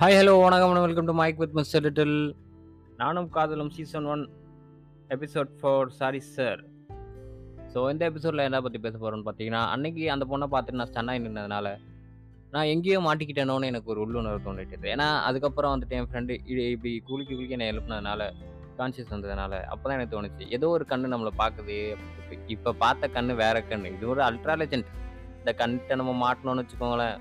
Hi hello வணக்கம் welcome to mike with mister little நானும் காதலும் season one episode four sorry sir so இந்த எபிசோடில் என்ன பற்றி பேச போகிறோம்னு பார்த்தீங்கன்னா அன்னைக்கு அந்த பொண்ணை பார்த்துட்டு நான் ஸ்டன்னாக நின்றதுனால நான் எங்கேயோ மாட்டிக்கிட்டேனோன்னு எனக்கு ஒரு உள்ளுணர்வு தோண்டிட்டு ஏன்னா அதுக்கப்புறம் வந்துட்டு என் ஃப்ரெண்டு இப்படி குளிக்க குளிக்க என்னை எழுப்புனதுனால கான்சியஸ் வந்ததுனால அப்போ தான் எனக்கு தோணுச்சு ஏதோ ஒரு கண்ணு நம்மளை பார்க்குது இப்போ பார்த்த கண்ணு வேற கண்ணு. இது ஒரு அல்ட்ரா லெஜெண்ட் இந்த கண்ணிட்ட நம்ம மாட்டணும்னு வச்சுக்கோங்களேன்.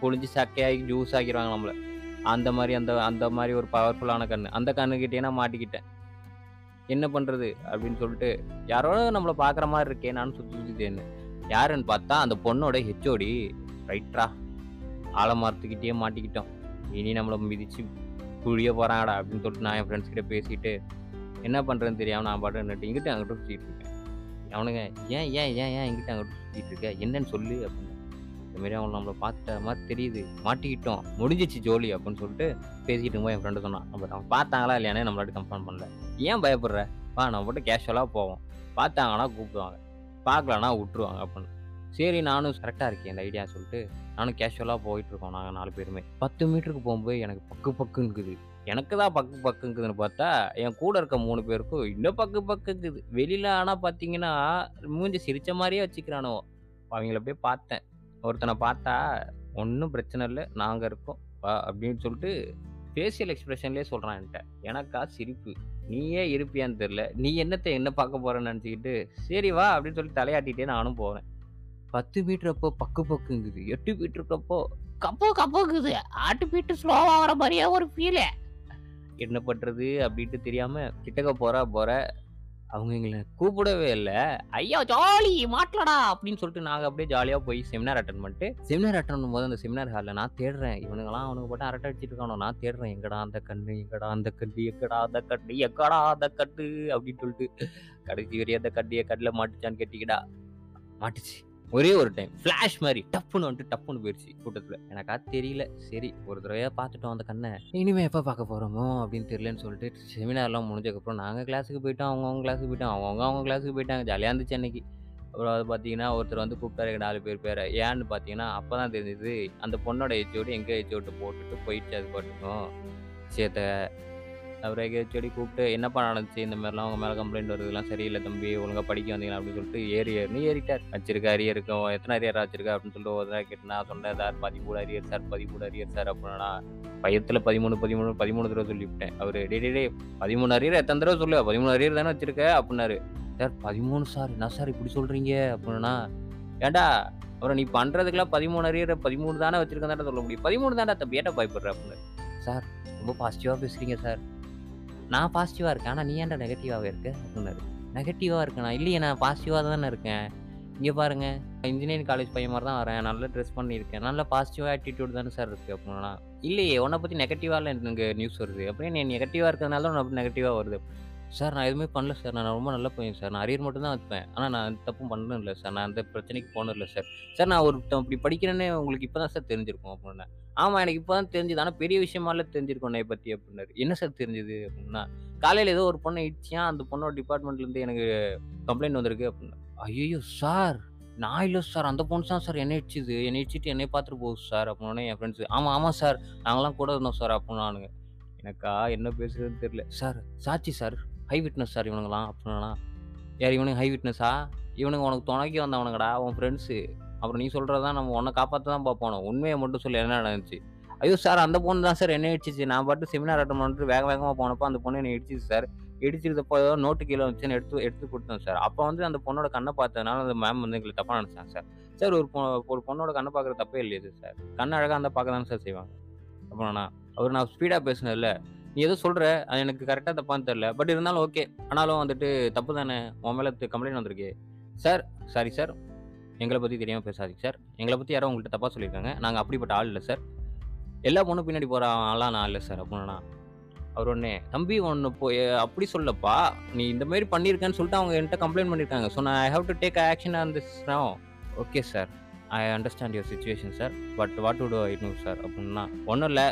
புழிஞ்சு சக்கையாகி ஜூஸ் ஆக்கிடுவாங்க நம்மளை. அந்த மாதிரி அந்த அந்த மாதிரி ஒரு பவர்ஃபுல்லான கண் அந்த கண்ணுக்கிட்டே நான் மாட்டிக்கிட்டேன். என்ன பண்ணுறது அப்படின்னு சொல்லிட்டு யாரோ நம்மளை பார்க்குற மாதிரி இருக்கே நானும் சுற்றி சுற்றி தேன்னு யாருன்னு பார்த்தா அந்த பொண்ணோட ஹெச்ஓடி ரைட்ரா ஆலமரத்துக்கிட்டே மாட்டிக்கிட்டோம். இனி நம்மளை மிதித்து குழிய போகிறாங்கடா அப்படின்னு சொல்லிட்டு நான் என் ஃப்ரெண்ட்ஸ் கிட்ட பேசிட்டு என்ன பண்ணுறதுன்னு தெரியாமல் நான் பாட்டு நின்னுட்டு இங்கிட்ட அங்கிட்ட சுற்றிட்டு இருக்கேன். அவனுங்க ஏன் ஏன் ஏன் ஏன் இங்கிட்ட அங்கிட்ட சுற்றிட்டு இருக்க? என்னன்னு சொல்லு அப்படின்னு. இந்த மாதிரி அவங்க நம்மளை பார்த்துட்ட மாதிரி தெரியுது. மாட்டிக்கிட்டோம். முடிஞ்சிச்சு ஜோலி அப்படின்னு சொல்லிட்டு பேசிக்கிட்டு போய் என் ஃப்ரெண்டு சொன்னான் நம்ம அவங்க பார்த்தாங்களா இல்லையானே நம்மளாட்டி கன்ஃபார்ம் பண்ணல. ஏன் பயப்படுற? வா நம்ம மட்டும் கேஷுவலாக போவோம். பார்த்தாங்கன்னா கூப்பிடுவாங்க. பார்க்கலன்னா விட்டுருவாங்க அப்படின்னு. சரி நானும் கரெக்டாக இருக்கேன் இந்த ஐடியா சொல்லிட்டு நானும் கேஷுவலாக போயிட்டு இருக்கோம் நாங்கள் நாலு பேருமே. பத்து மீட்டருக்கு போகும்போது எனக்கு பக்கு பக்குங்குது எனக்கு தான் பக்கு பக்குங்குதுன்னு பார்த்தா என் கூட இருக்க மூணு பேருக்கும் இன்னும் பக்கு பக்குங்குது. வெளியில் ஆனால் பார்த்தீங்கன்னா மூஞ்சி சிரிச்ச மாதிரியே வச்சுக்கிறானோ அவங்கள போய் பார்த்தேன். ஒருத்தனை பார்த்தா ஒன்றும் பிரச்சனை இல்லை நாங்கள் இருக்கோம் வா அப்படின்னு சொல்லிட்டு ஃபேஷியல் எக்ஸ்ப்ரெஷன்லேயே சொல்கிறான் என்கிட்ட. எனக்கா சிரிப்பு. நீயே இருப்பியான்னு தெரில நீ என்னத்தை என்ன பார்க்க போகிறேன்னு நினச்சிக்கிட்டு சரி வா அப்படின்னு சொல்லி தலையாட்டிகிட்டே நானும் போகிறேன் பத்து மீட்டர் அப்போ பக்கு பக்குங்குது. எட்டு மீட்டருக்கப்போ கப்போ கப்போங்குது. ஆட்டு மீட்டர் ஸ்லோவாக வர மாதிரியே ஒரு ஃபீலு என்ன பண்ணுறது அப்படின்ட்டு தெரியாமல் கிட்டக்க போகிறா போகிற அவங்க எங்களை கூப்பிடவே இல்லை. ஐயா ஜாலி மாட்டலடா அப்படின்னு சொல்லிட்டு நாங்கள் அப்படியே ஜாலியாக போய் செமினார் அட்டன் பண்ணிட்டு செமினார் அட்டன் பண்ணும்போது அந்த செமினார் ஹாலில் நான் தேடுறேன். இவனுங்களாம் அவனுக்கு போட்டு அரட்டை அடிச்சிட்டு இருக்கானோ நான் தேடுறேன். எங்கடா அந்த கண்ணு? எங்கடா அந்த கட்டு எங்கடா அந்த கட்டு எங்கடா அந்த கட்டு அப்படின்னு சொல்லிட்டு கடைசி வரையும் அந்த கட்டியை கட்டில் மாட்டுச்சான்னு கேட்டிக்கடா மாட்டுச்சு. ஒரே ஒரு டைம் ஃப்ளாஷ் மாதிரி டப்புன்னு வந்துட்டு டப்புன்னு போயிடுச்சு கூட்டத்தில். எனக்கா தெரியல. சரி ஒரு தடவையாக பார்த்துட்டோம் அந்த கண்ணை. இனிமேல் எப்போ பார்க்க போகிறோமோ அப்படின்னு தெரியலன்னு சொல்லிட்டு செமினார்லாம் முடிஞ்சதுக்கப்புறம் நாங்கள் கிளாஸுக்கு போயிட்டோம் அவங்க அவங்க கிளாஸுக்கு போயிட்டோம் அவங்க அவங்க கிளாஸுக்கு போயிட்டாங்க. ஜாலியாக இருந்துச்சு அன்னைக்கு. அப்புறம் அது பார்த்தீங்கன்னா ஒருத்தர் வந்து கூப்பிட்டாரு நாலு பேர் பேரை. ஏன்னு பார்த்தீங்கன்னா அப்போ தான் தெரிஞ்சது அந்த பொண்ணோட எஜ்ஜோடு எங்கள் ஹெச்ஓட்டு போட்டுட்டு போயிடுச்சு அது பாட்டுக்கும். விஷயத்த அப்புறம் எங்கள் கூப்பிட்டு என்னப்பா நடந்துச்சு? இந்த மாதிரிலாம் அவங்க மேலே கம்ப்ளைண்ட் வருதுலாம் சரியில்லை தம்பி. ஒழுங்காக படிக்க வந்தீங்களா? அப்படின்னு சொல்லிட்டு ஏறி ஏறினு ஏறிட்டார். வச்சிருக்க அரியர் இருக்கும் எத்தனை அரியர் வச்சிருக்கா? அப்படின்னு சொல்லிட்டு ஒரு தடவை கேட்டு நான் சொன்னேன் சார் பதிமூணு அரியர் சார் பதிமூணு அரியர் சார். அப்படின்னா பயத்தில் பதிமூணு பதிமூணு பதிமூணு தடவை சொல்லிவிட்டேன் அவர் டே டே பதிமூணு அரியர் எத்தனை தடவை சொல்லு? பதிமூணு அரியர் தானே வச்சிருக்க? அப்படின்னாரு. சார் பதிமூணு சார். என்ன சார் இப்படி சொல்கிறீங்க அப்படின்னா ஏண்டா அப்புறம் நீ பண்ணுறதுக்கெல்லாம் பதிமூணு அரியர் பதிமூணு தானே வச்சிருக்கேன் தானே சொல்ல முடியும். பதிமூணு தானே தம்பி. ஏட்டா பயப்படுற? அப்படின்னு சார் ரொம்ப பாசிட்டிவாக பேசுகிறீங்க சார். நான் பாசிட்டிவாக இருக்கேன். ஆனால் நீ ஏன்டா நெகட்டிவாகவே இருக்க? அப்படின்னாரு. நெகட்டிவாக இருக்கேன்? நான் இல்லையே நான் பாசிட்டிவாக தானே இருக்கேன். இங்கே பாருங்கள் இன்ஜினியரிங் காலேஜ் பையன் மாதிரி தான் வரேன். நல்லா ட்ரெஸ் பண்ணியிருக்கேன். நல்ல பாசிட்டிவாக ஆட்டிடியூட் தானே சார் இருக்குது அப்படின்னா. இல்லையே உன்னை பற்றி நெகட்டிவாக எனக்கு நியூஸ் வருது. அப்படியே நீ நெகட்டிவாக இருக்கிறதுனால தான் உன்னை நெகட்டிவாக வருது. சார் நான் எதுவுமே பண்ணல சார். நான் ரொம்ப நல்ல பையன் சார். நான் அரியர் மட்டும் தான் வைப்பேன். ஆனால் நான் தப்பும் பண்ணணும் இல்லை சார். நான் அந்த பிரச்சனைக்கு போனது இல்லை சார். சார் நான் ஒரு இப்படி படிக்கிறேன்னே உங்களுக்கு இப்போ தான் சார் தெரிஞ்சிருக்கும் அப்படின்னா. ஆமாம் எனக்கு இப்போ தான் தெரிஞ்சுது. ஆனால் பெரிய விஷயமால தெரிஞ்சிருக்கும் உன்னை பற்றி அப்படின்னாரு. என்ன சார் தெரிஞ்சது அப்படின்னா காலையில் ஏதோ ஒரு பொண்ணை இடிச்சியா அந்த பொண்ணோட டிபார்ட்மெண்ட்லேருந்து எனக்கு கம்ப்ளைண்ட் வந்திருக்கு அப்படின்னா ஐயோ சார்! நான் இல்லை சார். அந்த பொண்ணு தான் சார் என்னை இடிச்சுது. என்னை இடிச்சிட்டு என்னை பார்த்துட்டு போகுது சார். அப்படின்னே என் ஃப்ரெண்ட்ஸு ஆமாம் ஆமாம் சார். நாங்களாம் கூட இருந்தோம் சார். அப்படின்னானுங்க. எனக்கா என்ன பேசுறதுன்னு தெரியல. சார் சாட்சி சார். ஹை விட்னஸ் சார் இவனுங்களாம் அப்படின்னா யார் இவனுங்க ஹை விட்னஸா இவனுங்க உனக்கு துணைக்கி வந்தவனுங்கடா உன் ஃப்ரெண்ட்ஸு அப்புறம் நீ சொல்கிறதான் நம்ம உன்னை காப்பாற்ற தான் பார்ப்போம் உண்மையை மட்டும் சொல்லி என்ன நடந்துச்சு? ஐயோ சார் அந்த பொண்ணு தான் சார் என்ன இடிச்சிச்சு? நான் பாட்டு செமினார் அட்டன் பண்ணிட்டு வேக வேகமாக போனப்போ அந்த பொண்ணு என்ன இடிச்சிச்சு சார் இடிச்சிருந்தப்போ ஏதோ நோட்டு கீழே வச்சுன்னு எடுத்து எடுத்து கொடுத்தேன் சார் அப்போ வந்து அந்த பொண்ணோட கண்ணை பார்த்ததுனால அந்த மேம் வந்து எங்களுக்கு தப்பாக நினச்சாங்க சார் சார் ஒரு பொ ஒரு பொண்ணோட கண்ணை பார்க்குற தப்பே இல்லையே சார் கண்ணை அழகாக இருந்தால் பார்க்க தானே சார் செய்வாங்க. அப்புறம் அவர் நான் ஸ்பீடாக பேசினதில்ல நீ எதோ சொல்கிற அது எனக்கு கரெக்டாக தப்பான்னு தெரில பட் இருந்தாலும் ஓகே ஆனாலும் வந்துட்டு தப்பு தானே? உன் மேலே கம்ப்ளைண்ட் வந்திருக்கு. சார் சாரி சார் எங்களை பற்றி தெரியாமல் பேசாதீங்க சார் எங்களை பற்றி யாரோ உங்கள்கிட்ட தப்பாக சொல்லியிருக்காங்க. நாங்கள் அப்படிப்பட்ட ஆள் இல்லை சார் எல்லா பொண்ணும் பின்னாடி போகிற ஆளாக நான் இல்லை சார் அப்படின்னா. அவர் ஒன்னே தம்பி ஒன்று போய் அப்படி சொல்லப்பா. நீ இந்த மாதிரி பண்ணியிருக்கேன்னு சொல்லிட்டு அவங்க என்கிட்ட கம்ப்ளைண்ட் பண்ணியிருக்காங்க. ஸோ நான் I have to take action on this no okay sir I understand your situation sir but what to do I know sir அப்படின்னா ஒன்றும் இல்லை.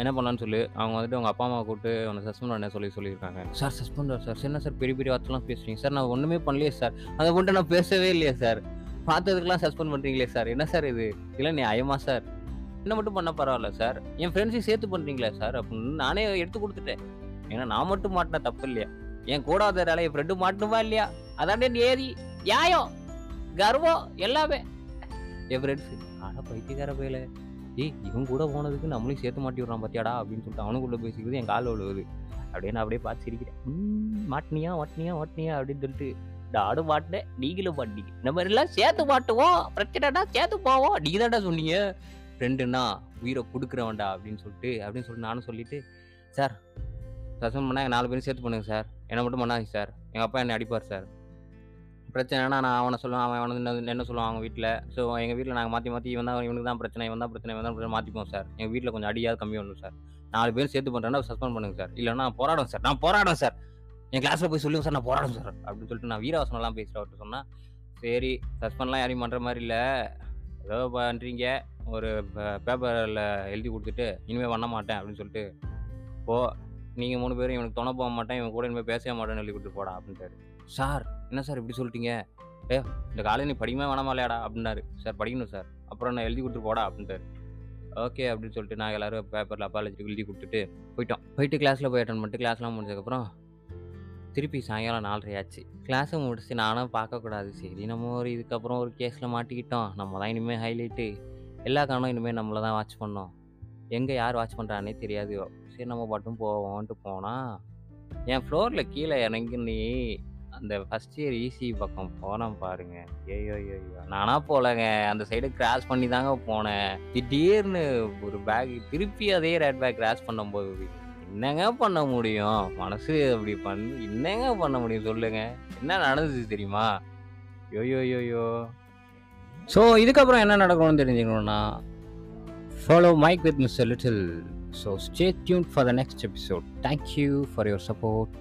என்ன பண்ணலான்னு சொல்லி? அவங்க வந்துட்டு அவங்க அப்பா அம்மா கூப்பிட்டு அவனை சஸ்பெண்ட் பண்ண சொல்லி சொல்லியிருக்காங்க. சார் சஸ்பெண்ட் சார் என்ன சார் பெரிய பெரிய வார்த்தைலாம் பேசுறீங்க. சார் நான் ஒன்றுமே பண்ணலையே சார் அதை மட்டும் நான் பேசவே இல்லையே சார் பார்த்ததுக்கெல்லாம் சஸ்பெண்ட் பண்ணுறீங்களே சார் என்ன சார் இது? இல்லை நீ அயமா சார் என்ன மட்டும் பண்ண பரவாயில்ல சார் என் ஃப்ரெண்ட்ஸையும் சேர்த்து பண்ணுறீங்களா சார் அப்படின்னு நானே எடுத்து கொடுத்துட்டேன். ஏன்னா நான் மட்டும் மாட்டின தப்பு இல்லையா? என் கூட வந்ததால என் ஃப்ரெண்டு மாட்டணுமா இல்லையா? அதாண்டே ஏதி நியாயம் கர்வம் எல்லாமே. என் ஃப்ரெண்ட்ஸு ஆனால் பைத்தியக்கார பையில. ஏய் இவன் கூட போனதுக்கு நம்மளையும் சேர்த்து மாட்டி விட்றான் பார்த்தியாடா அப்படின்னு சொல்லிட்டு அவனுக்குள்ளே பேசிக்கிறது என் காலில் விழுவுது. அப்படியே நான் அப்படியே பார்த்து சிரிக்கிறேன். "ம், மாட்டினியா மாட்டினியா மாட்டினியா? அப்படின்னு சொல்லிட்டு நானும் மாட்டினேன் நீங்களும் மாட்டீங்க இந்த மாதிரிலாம் சேர்த்து மாட்டுவோம். பிரச்சனைடா சேர்த்து போவோம். நீங்க தான்டா சொன்னீங்க. ஃப்ரெண்டுன்னா உயிரை கொடுக்குறவன்டா. அப்படின்னு சொல்லிட்டு அப்படின்னு சொல்லிட்டு நானும் சொல்லிட்டு சார் சஸ்பெண்ட் பண்ணால் நாலு பேரும் சேர்த்து பண்ணுங்க சார். என்னை மட்டும் பண்ணாதீங்க சார். எங்கள் அப்பா என்னை அடிப்பார் சார். பிரச்சனைனா நான் அவனை சொல்லுவேன் அவன் அவனை என்ன- சொல்லுவான் அவங்க வீட்டில் ஸோ எங்கள் வீட்டில் நாங்கள் மாற்றி மாற்றி இவன் தான் இவனுக்கு தான் பிரச்சனை இவன் தான் பிரச்சனை இவன் தான் பிரச்சனை மாற்றிப்போம் சார். எங்கள் வீட்டில் கொஞ்சம் அடியாவது கம்மி பண்ணணும் சார். நாலு பேரும் சேர்த்து பண்ணுறேன்னா சஸ்பெண்ட் பண்ணுங்க சார். இல்லைன்னா நான் போராடும் சார். நான் போராடும் சார். என் கிளாஸில் போய் சொல்லுங்க சார் நான் போராடும் சார். அப்படின்னு சொல்லிட்டு நான் வீரவசனம்லாம் பேசுகிறேன் அவர்கிட்ட சொன்னால் சரி சஸ்பெண்ட்லாம் யாரையும் பண்ணுற மாதிரி இல்லை. ஏதோ பண்ணுறீங்க ஒரு பேப்பரில் எழுதி கொடுத்துட்டு இனிமேல் பண்ண மாட்டேன் அப்படின்னு சொல்லிட்டு போ. நீங்கள் மூணு பேரும் இவனுக்கு துணை போக மாட்டேன் இவன் கூட இனிமேல் பேசவே மாட்டேன்னு எழுதி கொடுத்து போடா அப்படின்ட்டு சார் என்ன சார் இப்படி சொல்லிட்டீங்க? ஏ இந்த காலேஜ் நீ படிக்கவே வேணாமா இல்லையாடா அப்படின்னாரு. சார் படிக்கணும் சார். அப்புறம் நான் எழுதி கொடுத்துட்டு போடா? அப்படின்ட்டாரு. ஓகே அப்படின்னு சொல்லிட்டு நான் எல்லாரும் பேப்பரில் அப்பாலஜி எழுதி கொடுத்துட்டு போயிட்டோம். போயிட்டு கிளாஸில் போய் அட்டன் பண்ணிட்டு கிளாஸ்லாம் முடிஞ்சதுக்கப்புறம் திருப்பி சாயங்காலம் நாலரை ஆச்சு. கிளாஸை முடிச்சு நானும் பார்க்கக்கூடாது சரி நம்ம ஒரு இதுக்கப்புறம் ஒரு கேஸில் மாட்டிக்கிட்டோம். நம்ம தான் இனிமேல் ஹைலைட்டு எல்லா காரணம் இனிமேல் நம்மளை தான் வாட்ச் பண்ணோம். எங்கே யார் வாட்ச் பண்ணுறானே தெரியாது. சரி நம்ம மட்டும் போவோன்ட்டு போனால் என் ஃப்ளோரில் கீழே இறங்கி நீ அந்த ஃபஸ்ட் இயர் ஈசி பக்கம் போனேன் பாருங்க. ஐயோ ஐயோ நானா போலங்க. அந்த சைடு கிராஸ் பண்ணி தாங்க போனேன். திடீர்னு ஒரு பேக் திருப்பி அதே ரெட் பேக் கிராஸ் பண்ணும்போது என்னங்க பண்ண முடியும்? மனசு அப்படி பண்ணு என்னங்க பண்ண முடியும் சொல்லுங்க. என்ன நடந்துச்சு தெரியுமா? யோ ஸோ இதுக்கப்புறம் என்ன நடக்கணும்னு தெரிஞ்சுக்கணும்னா follow mike with mister little so stay tune for the next episode thank you for your support